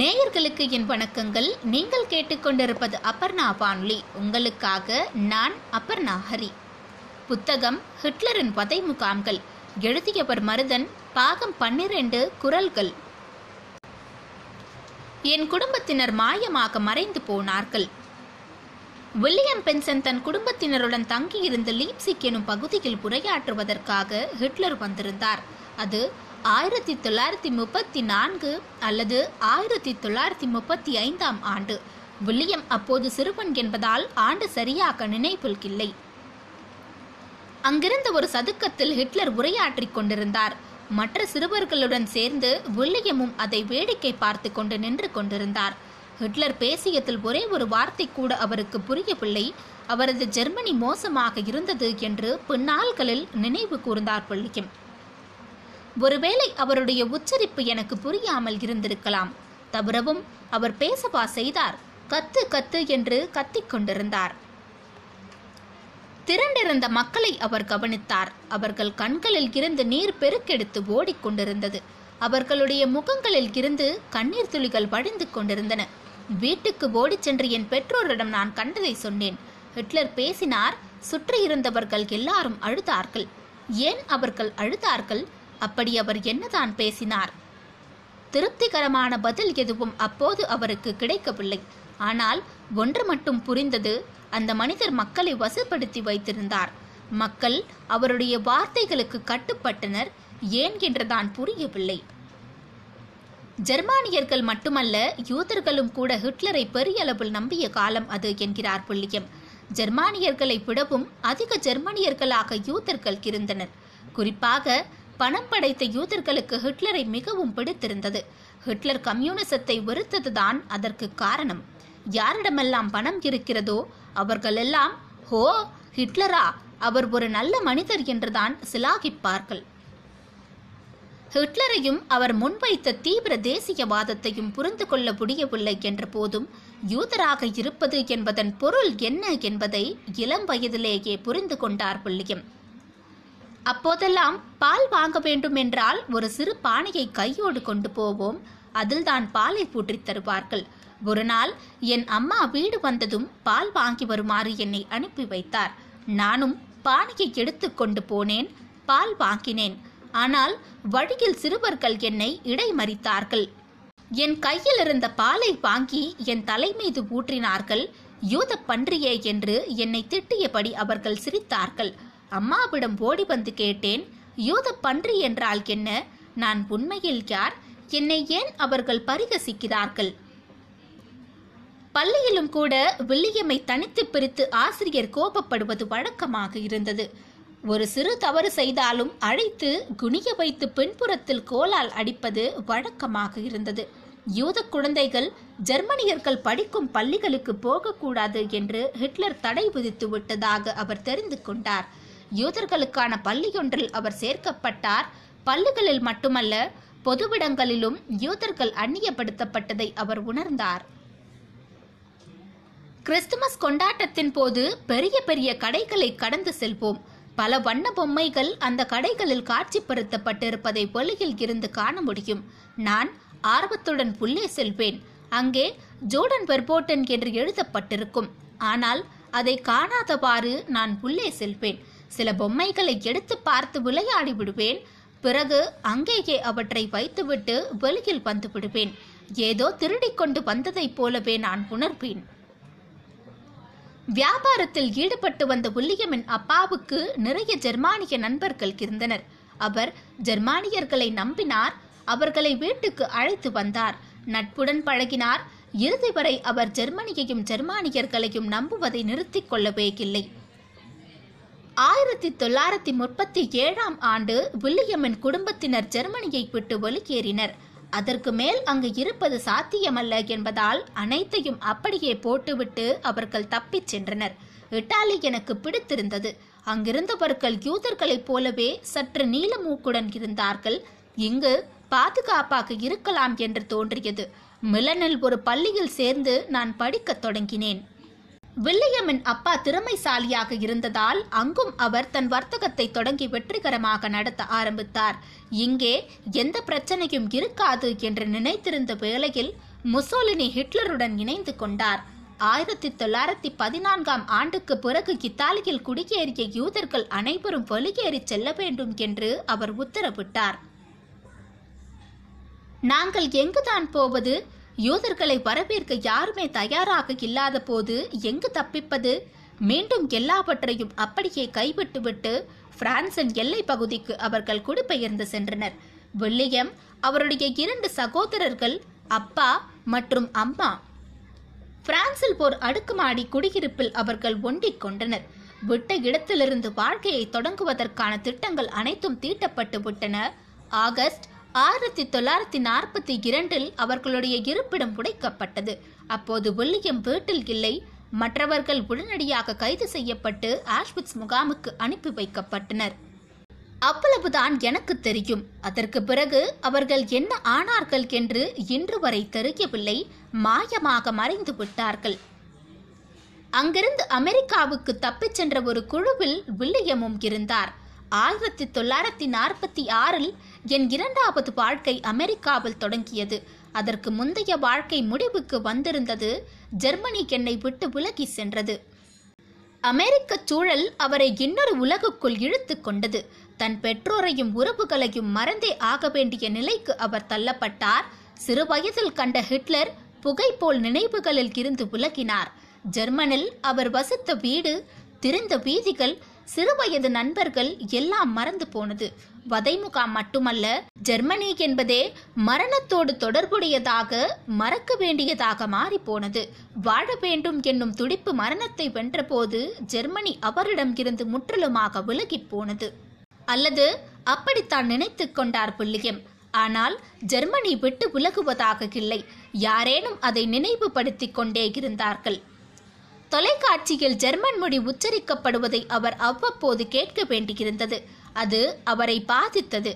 நேயர்களுக்கு என் வணக்கங்கள். நீங்கள் கேட்டுக்கொண்டிருப்பது அபர்ணா வானொலி. உங்களுக்காக நான் அபர்ணா ஹரி. புத்தகம் ஹிட்லரின் வதை முகாம்கள் எழுதியவர் மருதன் பாகம் பன்னிரண்டு குரல்கள். என் குடும்பத்தினர் மாயமாக மறைந்து போனார்கள். வில்லியம் பென்சன் தன் குடும்பத்தினருடன் தங்கியிருந்த லீப்சிக் எனும் பகுதியில் உரையாற்றுவதற்காக ஹிட்லர் வந்திருந்தார். அது ஆயிரத்தி தொள்ளாயிரத்தி முப்பத்தி நான்கு அல்லது ஆயிரத்தி தொள்ளாயிரத்தி முப்பத்தி ஐந்தாம் ஆண்டு. வில்லியம் அப்போது சிறுவன் என்பதால் ஆண்டு சரியாக நினைவில் இல்லை அங்கிருந்த ஒரு சதுக்கத்தில் ஹிட்லர் உரையாற்றிக் கொண்டிருந்தார். மற்ற சிறுவர்களுடன் சேர்ந்து வில்லியமும் அதை வேடிக்கை பார்த்து கொண்டு நின்று கொண்டிருந்தார். ஹிட்லர் பேசியதில் ஒரே ஒரு வார்த்தை கூட அவருக்கு புரியவில்லை. அவரது ஜெர்மனி மோசமாக இருந்தது என்று பின்னாள்களில் நினைவு கூர்ந்தார் வில்லியம். ஒருவேளை அவருடைய உச்சரிப்பு எனக்கு புரியாமல் இருந்திருக்கலாம். தவிரவும் அவர் பேசவா செய்தார். கத்து கத்து என்று கத்திக் கொண்டிருந்தார். திரண்டிருந்த மக்களை அவர் கவனித்தார். அவர்கள் கண்களில் இருந்து நீர் பெருக்கெடுத்து ஓடிக்கொண்டிருந்தது அவர்களுடைய முகங்களில் இருந்து கண்ணீர் துளிகள் வழிந்து கொண்டிருந்தன. வீட்டுக்கு ஓடிச் சென்று என் பெற்றோரிடம் நான் கண்டதை சொன்னேன். ஹிட்லர் பேசினார். சுற்றியிருந்தவர்கள் எல்லாரும் அழுதார்கள். ஏன் அவர்கள் அழுதார்கள்? அப்படி அவர் என்னதான் பேசினார்? திருப்திகரமான பதில் எதுவும் அப்போது அவருக்கு கிடைக்கவில்லை. ஆனால் ஒன்று மட்டும் புரிந்தது அந்த மனிதர் மக்களை வசப்படுத்தி வைத்திருந்தார். மக்கள் அவருடைய வார்த்தைகளுக்கு கட்டுப்பட்டனர் ஏன் என்றுதான் புரியவில்லை. ஜெர்மானியர்கள் மட்டுமல்ல யூதர்களும் கூட ஹிட்லரை பெரிய அளவில் நம்பிய காலம் அது என்கிறார் புள்ளியம். ஜெர்மானியர்களை விடவும் அதிக ஜெர்மானியர்களாக யூதர்கள் இருந்தனர். குறிப்பாக பணம் படைத்த யூதர்களுக்கு ஹிட்லரை மிகவும் பிடித்திருந்தது. ஹிட்லர் கம்யூனிசத்தை வெறுத்ததுதான் அதற்கு காரணம். யாரிடமெல்லாம் பணம் இருக்கிறதோ அவர்களெல்லாம் ஹோ ஹிட்லரா அவர் ஒரு நல்ல மனிதர் என்றுதான் சிலாகிப்பார்கள். ஹிட்லரையும் அவர் முன்வைத்த தீவிர தேசியவாதத்தையும் புரிந்து கொள்ள முடியவில்லை என்ற போதும் யூதராக இருப்பது என்பதன் பொருள் என்ன என்பதை இளம் வயதிலேயே புரிந்து கொண்டார் வில்லியம். அப்போதெல்லாம் பால் வாங்க வேண்டும் என்றால் ஒரு சிறு பானையை கையோடு கொண்டு போவோம். அதில்தான் பாலை பூற்றித் தருவார்கள். ஒரு நாள் என் அம்மா வீடு வந்ததும் பால் வாங்கி வருமாறு என்னை அனுப்பி வைத்தார். நானும் பானையை எடுத்துக்கொண்டு போனேன். பால் வாங்கினேன். ஆனால் வழியில் சிறுவர்கள் என்னை இடைமறித்தார்கள். என் கையில் இருந்த பாலை வாங்கி என் தலை மீது ஊற்றினார்கள். யூத பன்றியே என்று என்னை திட்டியபடி அவர்கள் சிரித்தார்கள். அம்மாவிடம் ஓடி வந்து கேட்டேன். யூத பன்றி என்றால் என்ன? நான் உண்மையில் யார்? என்னை ஏன் அவர்கள் பரிகசிக்கிறார்கள்? பள்ளியிலும் கூட வில்லியமை தனித்து பிரித்து ஆசிரியர் கோபப்படுவது வழக்கமாக இருந்தது. ஒரு சிறு தவறு செய்தாலும் அழைத்து குனிய வைத்து பின்புறத்தில் கோலால் அடிப்பது வழக்கமாக இருந்தது. யூத குழந்தைகள் ஜெர்மனியர்கள் படிக்கும் பள்ளிகளுக்கு போகக்கூடாது என்று ஹிட்லர் தடை விதித்து விட்டதாக அவர் தெரிந்து கொண்டார். யூதர்களுக்கான பள்ளியொன்றில் அவர் சேர்க்கப்பட்டார். பள்ளிகளில் மட்டுமல்ல பொதுவிடங்களிலும் யூதர்கள் அந்நியப்படுத்தப்பட்டதை அவர் உணர்ந்தார். கிறிஸ்துமஸ் கொண்டாட்டத்தின் போது பெரிய பெரிய கடைகளை கடந்து செல்வோம். பல வண்ண பொம்மைகள் அந்த கடைகளில் காட்சிப்படுத்தப்பட்டிருப்பதை வெளியில் இருந்து காண முடியும். நான் ஆர்வத்துடன் உள்ளே செல்வேன். அங்கே ஜோர்டன் வெர்போட்டன் என்று எழுதப்பட்டிருக்கும். ஆனால் அதை காணாதவாறு நான் உள்ளே செல்வேன். சில பொம்மைகளை எடுத்து பார்த்து விளையாடி விடுவேன். பிறகு அங்கேயே அவற்றை வைத்துவிட்டு வெளியில் வந்து விடுவேன். ஏதோ திருடிக்கொண்டு வந்ததைப் போலவே நான் உணர்வேன். வியாபாரத்தில் ஈடுபட்டு வந்த வில்லியமின் அப்பாவுக்கு நிறைய ஜெர்மானிய நண்பர்கள் இருந்தனர். அவர் ஜெர்மானியர்களை நம்பினார். அவர்களை வீட்டுக்கு அழைத்து வந்தார். நட்புடன் பழகினார். இறுதி வரை அவர் ஜெர்மனியையும் ஜெர்மானியர்களையும் நம்புவதை நிறுத்திக் கொள்ளவே இல்லை. ஆயிரத்தி தொள்ளாயிரத்தி முப்பத்தி ஏழாம் ஆண்டு வில்லியமின் குடும்பத்தினர் ஜெர்மனியை விட்டு வெளியேறினர். அதற்கு மேல் அங்கு இருப்பது சாத்தியமல்ல என்பதால் அனைத்தையும் அப்படியே போட்டுவிட்டு அவர்கள் தப்பிச் சென்றனர். இட்டாலி எனக்கு பிடித்திருந்தது. அங்கிருந்தவர்கள் யூதர்களைப் போலவே சற்று நீல மூக்குடன் இருந்தார்கள். இங்கு பாதுகாப்பாக இருக்கலாம் என்று தோன்றியது. மிலனில் ஒரு பள்ளியில் சேர்ந்து நான் படிக்கத் தொடங்கினேன். வில்லியமின் அப்பா திறமைசாலியாக இருந்ததால் அங்கும் அவர் தன் வர்த்தகத்தை தொடங்கி வெற்றிகரமாக நடத்த ஆரம்பித்தார். இங்கே எந்த பிரச்சனையும் இருக்காது என்று நினைத்திருந்த வேளையில் முசோலினி ஹிட்லருடன் இணைந்து கொண்டார். ஆயிரத்தி தொள்ளாயிரத்தி பதினான்காம் ஆண்டுக்கு பிறகு இத்தாலியில் குடியேறிய யூதர்கள் அனைவரும் வெளியேறி செல்ல வேண்டும் என்று அவர் உத்தரவிட்டார். நாங்கள் எங்குதான் போவது? யூதர்களை வரவேற்க யாருமே தயாராக இல்லாத போது எங்கு தப்பிப்பது? மீண்டும் எல்லாவற்றையும் அப்படியே கைவிட்டுவிட்டு பிரான்சின் எல்லை பகுதிக்கு அவர்கள் குடிபெயர்ந்து சென்றனர். வில்லியம் அவருடைய இரண்டு சகோதரர்கள் அப்பா மற்றும் அம்மா. பிரான்சில் போர் அடுக்குமாடி குடியிருப்பில் அவர்கள் ஒண்டிக் கொண்டனர். விட்ட இடத்திலிருந்து வாழ்க்கையை தொடங்குவதற்கான திட்டங்கள் அனைத்தும் தீட்டப்பட்டு விட்டன. ஆகஸ்ட் ஆயிரத்தி தொள்ளாயிரத்தி நாற்பத்தி இரண்டில் அவர்களுடைய இருப்பிடம் உடைக்கப்பட்டது. அப்போது வில்லியம் வீட்டில் இல்லை. மற்றவர்கள் உடனடியாக கைது செய்யப்பட்டு ஆஷ்விட்ஸ் முகாமுக்கு அனுப்பி வைக்கப்பட்டனர். அவ்வளவுதான் எனக்கு தெரியும். அதற்கு பிறகு அவர்கள் என்ன ஆனார்கள் என்று இன்று வரை தெரியவில்லை. மாயமாக மறைந்து விட்டார்கள். அங்கிருந்து அமெரிக்காவுக்கு தப்பிச் சென்ற ஒரு குழுவில் வில்லியமும் இருந்தார். ஆயிரத்தி தொள்ளாயிரத்தி நாற்பத்தி ஆறில் என் இரண்டாவது வாழ்க்கை அமெரிக்காவில் தொடங்கியது. அதற்கு முந்தைய வாழ்க்கை முடிவுக்கு வந்திருந்தது. ஜெர்மனி என்னை விட்டு விலகி சென்றது. அமெரிக்க சூழல் அவரை இன்னொரு உலகுக்குள் இழுத்து கொண்டது. தன் பெற்றோரையும் உறவுகளையும் மறந்தே ஆக வேண்டிய நிலைக்கு அவர் தள்ளப்பட்டார். சிறு வயதில் கண்ட ஹிட்லர் புகை போல் நினைவுகளில் இருந்து விலகினார். ஜெர்மனில் அவர் வசித்த வீடு திறந்த வீதிகள் சிறுவயது நண்பர்கள் எல்லாம் மறந்து போனது. வதைமுகாம் மட்டுமல்ல ஜெர்மனி என்பதே மரணத்தோடு தொடர்புடையதாக மறக்க வேண்டியதாக மாறி போனது வாழ வேண்டும் என்னும் துடிப்பு மரணத்தை வென்றபோது ஜெர்மனி அவரிடம் இருந்து முற்றிலுமாக விலகிப் போனது. அல்லது அப்படித்தான் நினைத்து கொண்டார் புள்ளியம். ஆனால் ஜெர்மனி விட்டு விலகுவதாக இல்லை. யாரேனும் அதை நினைவுபடுத்திக் கொண்டே இருந்தார்கள். தொலைக்காட்சியில் ஜெர்மன் மொழி உச்சரிக்கப்படுவதை அவர் அவ்வப்போது கேட்க வேண்டியிருந்தது. அது அவரை பாதித்தது.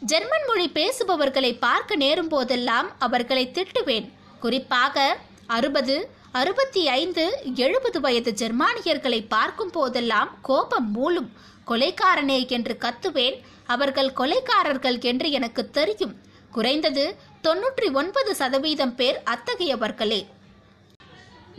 ஜெர்மன் மொழி பேசுபவர்களை பார்க்க நேரும் போதெல்லாம் அவர்களை திட்டுவேன். குறிப்பாக அறுபது அறுபத்தி ஐந்து எழுபது வயது ஜெர்மானியர்களை பார்க்கும் போதெல்லாம் கோபம் மூலும் கொலைக்காரனே என்று கத்துவேன். அவர்கள் கொலைக்காரர்கள் என்று எனக்கு தெரியும். குறைந்தது தொன்னூற்றி ஒன்பது சதவீதம் பேர் அத்தகையவர்களே.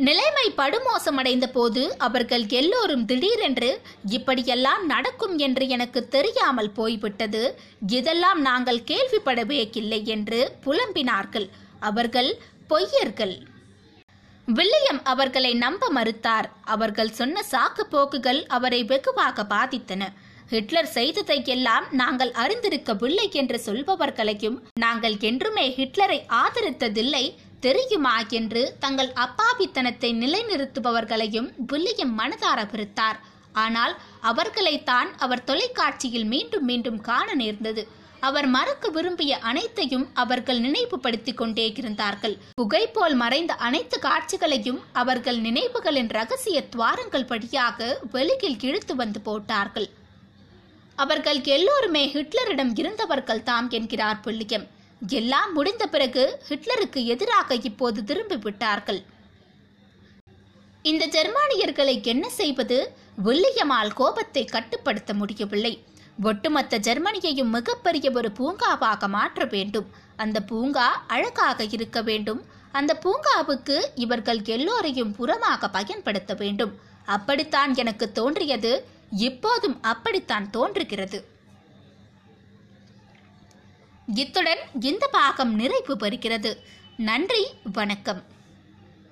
நிலைமை படுமோசமடைந்த போது அவர்கள் எல்லோரும் திடீரென்று இப்படியெல்லாம் நடக்கும் என்று எனக்கு தெரியாமல் போய்விட்டது. இதெல்லாம் நாங்கள் கேள்விப்படவே இல்லை என்று புலம்பினார்கள் அவர்கள் பொய்யர்கள். வில்லியம் அவர்களை நம்ப மறுத்தார். அவர்கள் சொன்ன சாக்கு போக்குகள் அவரை வெகுவாக பாதித்தன. ஹிட்லர் செய்ததை எல்லாம் நாங்கள் அறிந்திருக்கவில்லை என்று சொல்பவர்களையும் நாங்கள் என்றுமே ஹிட்லரை ஆதரித்ததில்லை. தெரியுமா என்று தங்கள் அப்பாவித்தனத்தை நிலைநிறுத்துபவர்களையும் வில்லியம் மனதார பிரித்தார் ஆனால் அவர்களைத்தான் அவர் தொலைக்காட்சியில் மீண்டும் மீண்டும் காண நேர்ந்தது. அவர் மறக்க விரும்பிய அனைத்தையும் அவர்கள் நினைவுபடுத்திக் கொண்டே இருந்தார்கள். புகை போல் மறைந்த அனைத்து காட்சிகளையும் அவர்கள் நினைவுகளின் ரகசிய துவாரங்கள் படியாக வெளியில் இழுத்து வந்து போட்டார்கள். அவர்கள் எல்லோருமே ஹிட்லரிடம் இருந்தவர்கள் தாம் என்கிறார் புள்ளியம் எல்லாம் முடிந்த பிறகு ஹிட்லருக்கு எதிராக இப்போது திரும்பி விட்டார்கள். இந்த ஜெர்மானியர்களை என்ன செய்வது? வில்லியமால் கோபத்தை கட்டுப்படுத்த முடியவில்லை. ஒட்டுமொத்த ஜெர்மனியையும் மிகப்பெரிய ஒரு பூங்காவாக மாற்ற வேண்டும். அந்த பூங்கா அழகாக இருக்க வேண்டும். அந்த பூங்காவுக்கு இவர்கள் எல்லோரையும் புறமாக பயன்படுத்த வேண்டும். அப்படித்தான் எனக்கு தோன்றியது. இப்போதும் அப்படித்தான் தோன்றுகிறது. இத்துடன் இந்த பாகம் நிறைவு பெறுகிறது. நன்றி வணக்கம்.